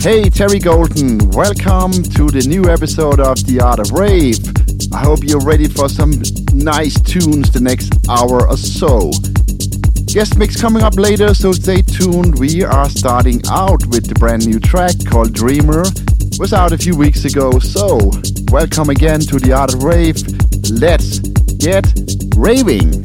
Hey, Terry Golden, welcome to the new episode of The Art of Rave. I hope you're ready for some nice tunes the next hour or so. Guest mix coming up later, so stay tuned. We are starting out with the brand new track called Dreamer. Was out a few weeks ago, so welcome again to The Art of Rave. Let's get raving.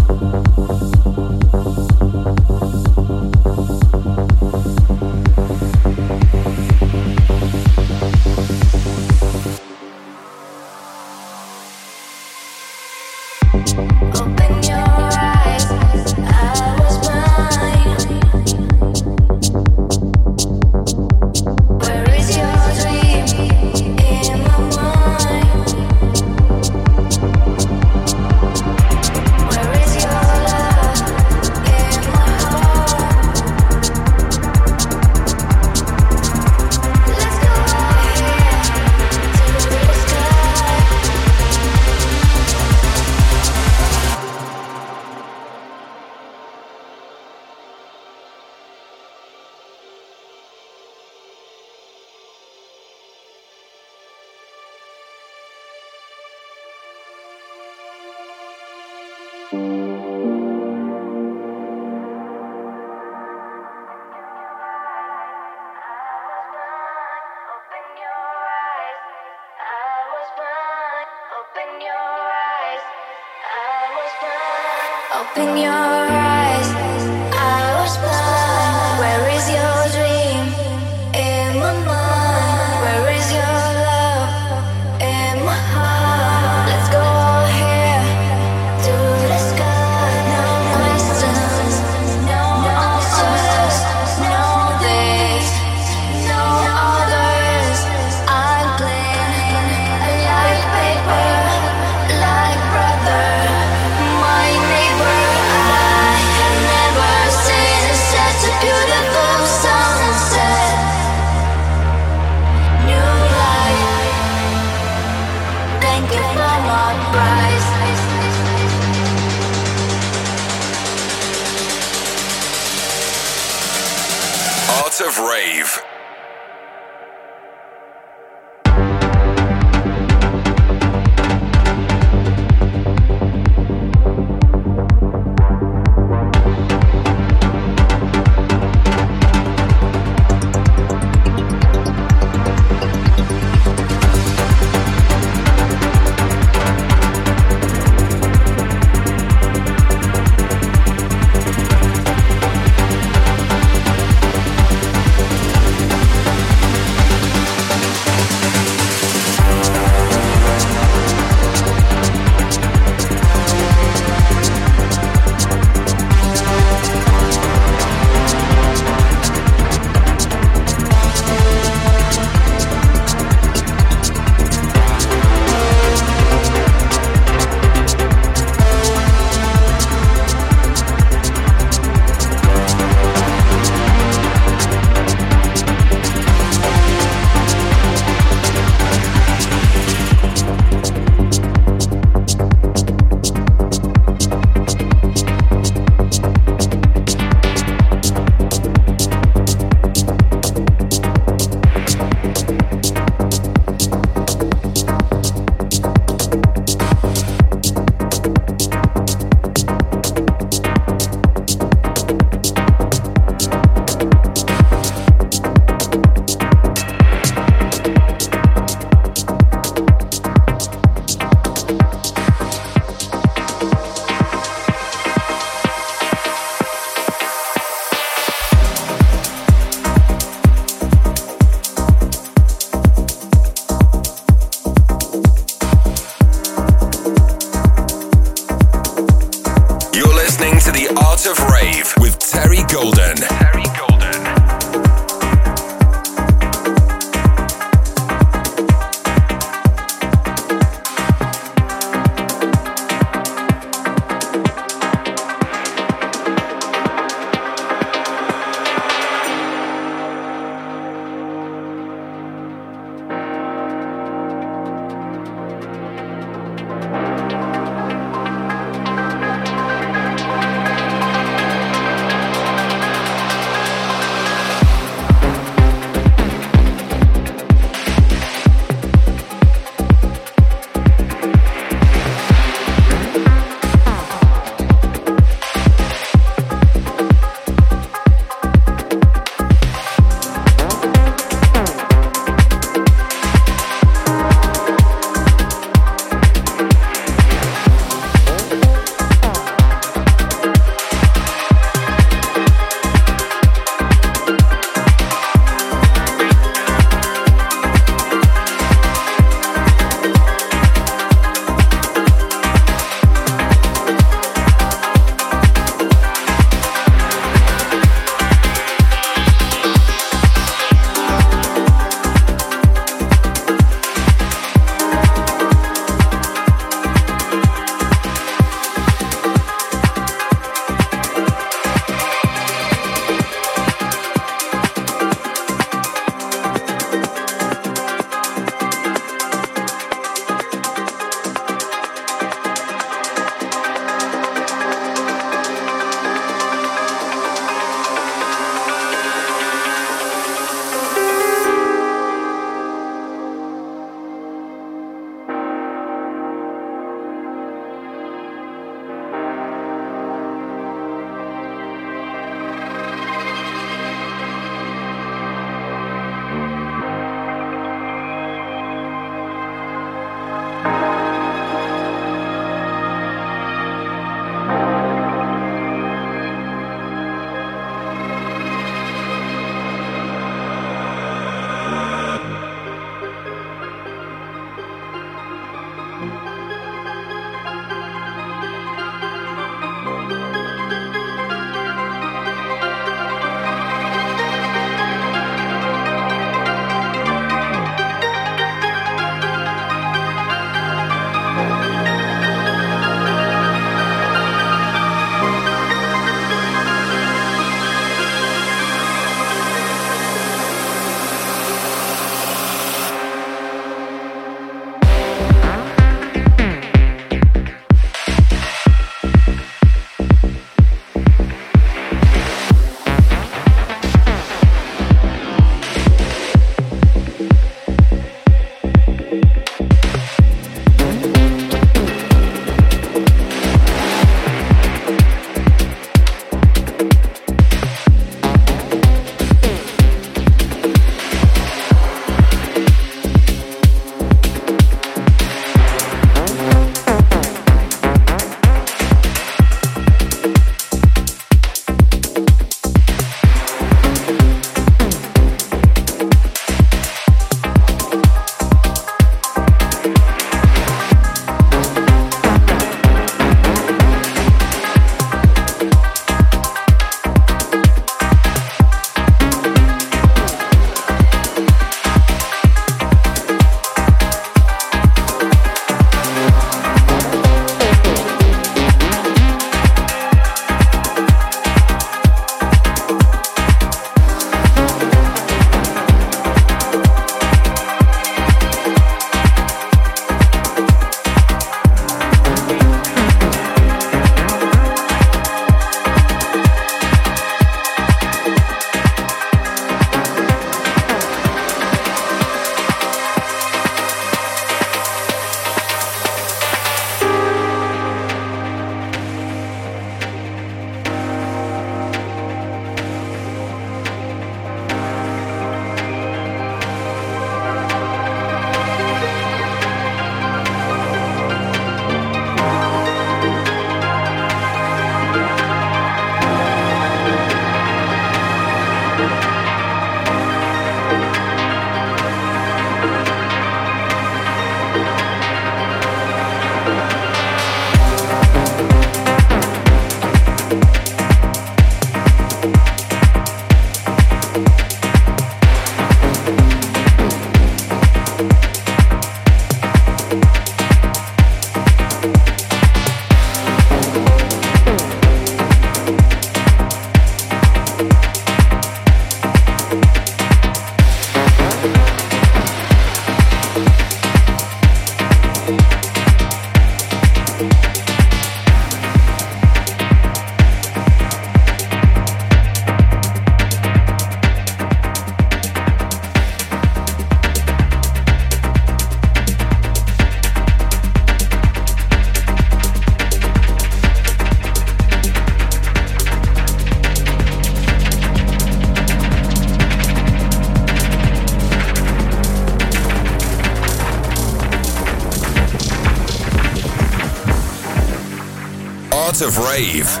Of Rave.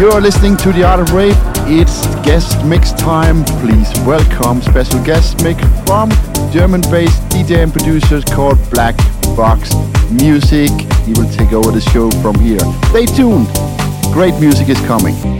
You are listening to The Art of Rave. It's guest mix time. Please welcome special guest mix from German-based DJ and producers called Black Box Music. He will take over the show from here. Stay tuned. Great music is coming.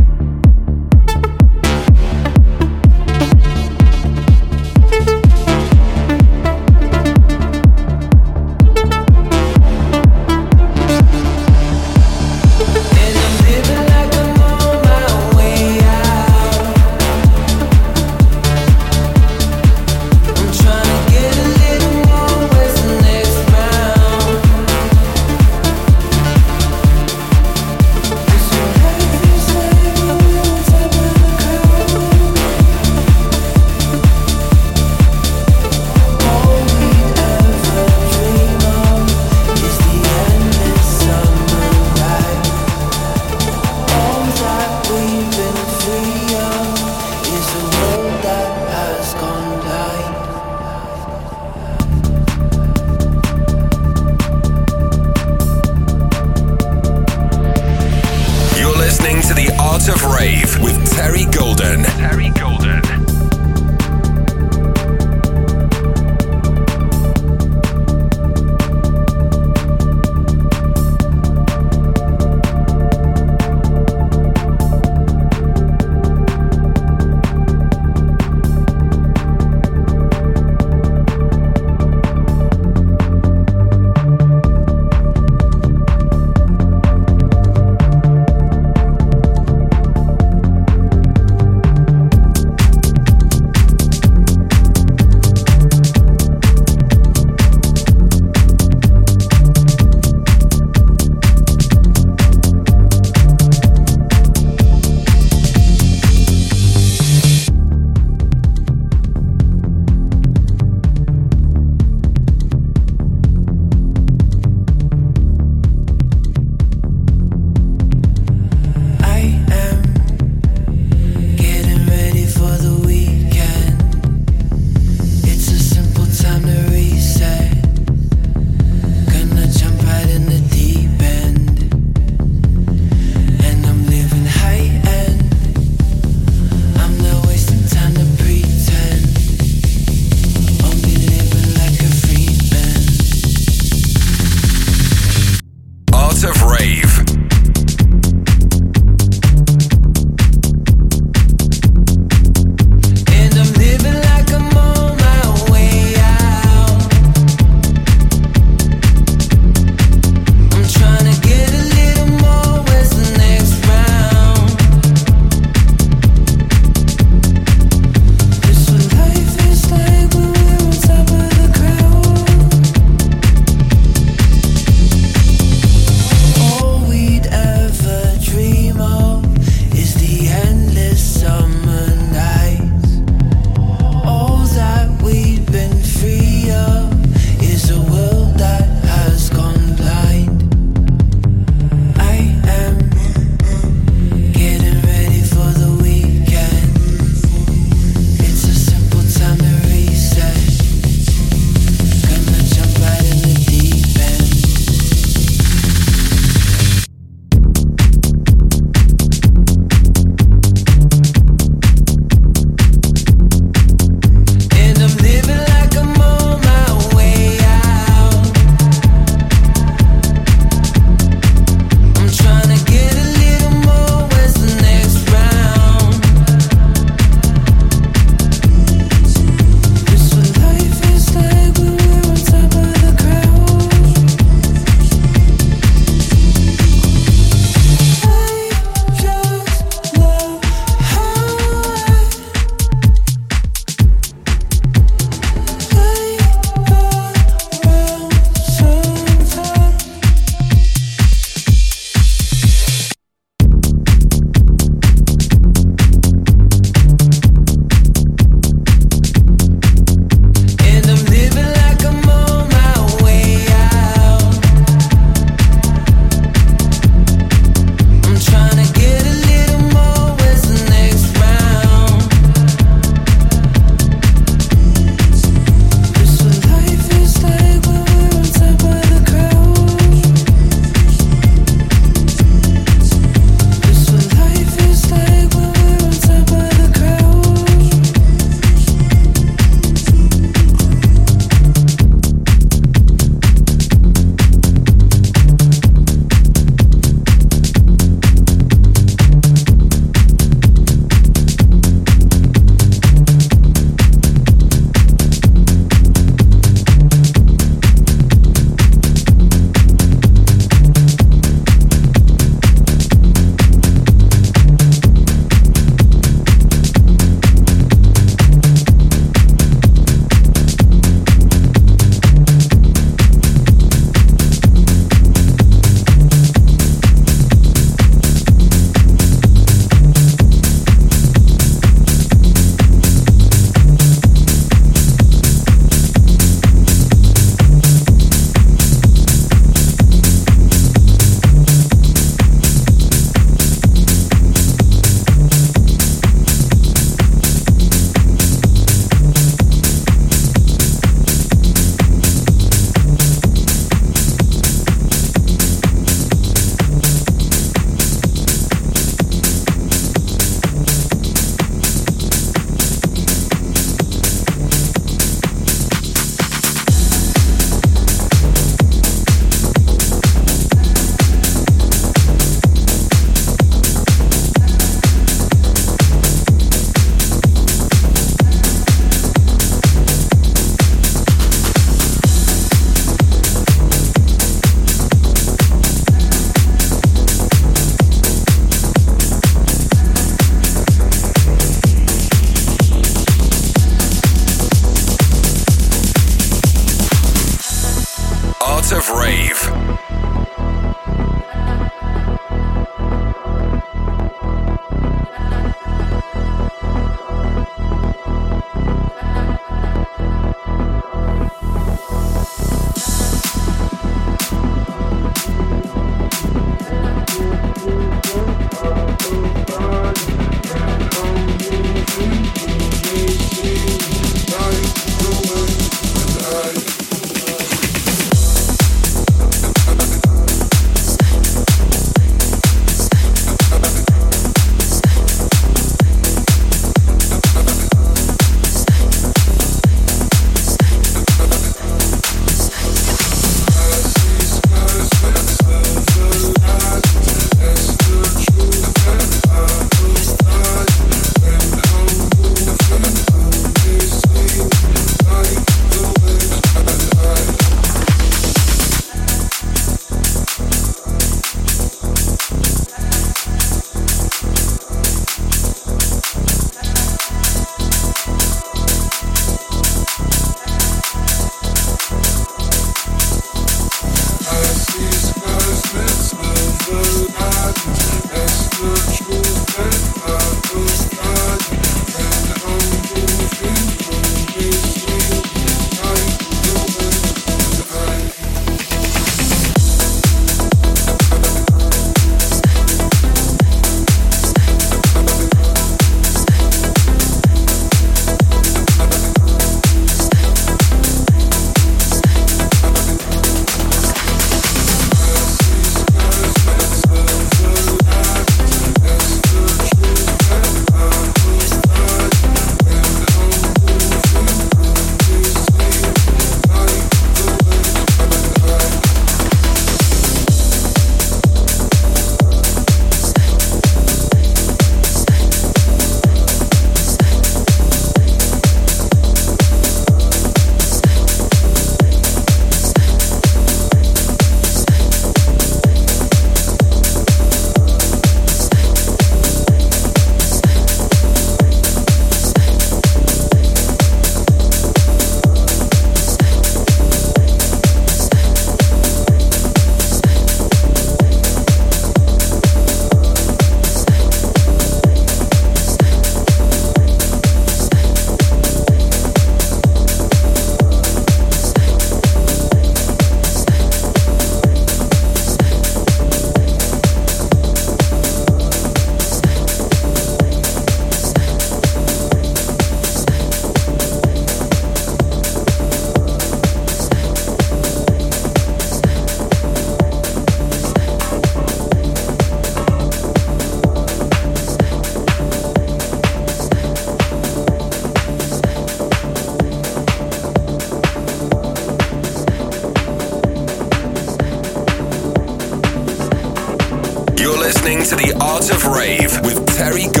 Rave with Terry Go-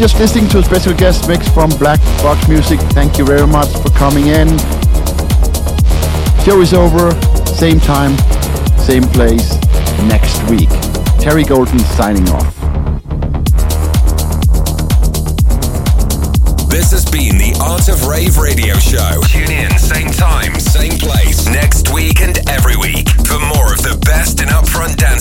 just listening to a special guest mix from Black Box Music. Thank you very much for coming in. Show is over. Same time, same place next week. Terry Golden signing off. This has been the Art of Rave radio show. Tune in, same time, same place, next week and every week for more of the best in upfront dance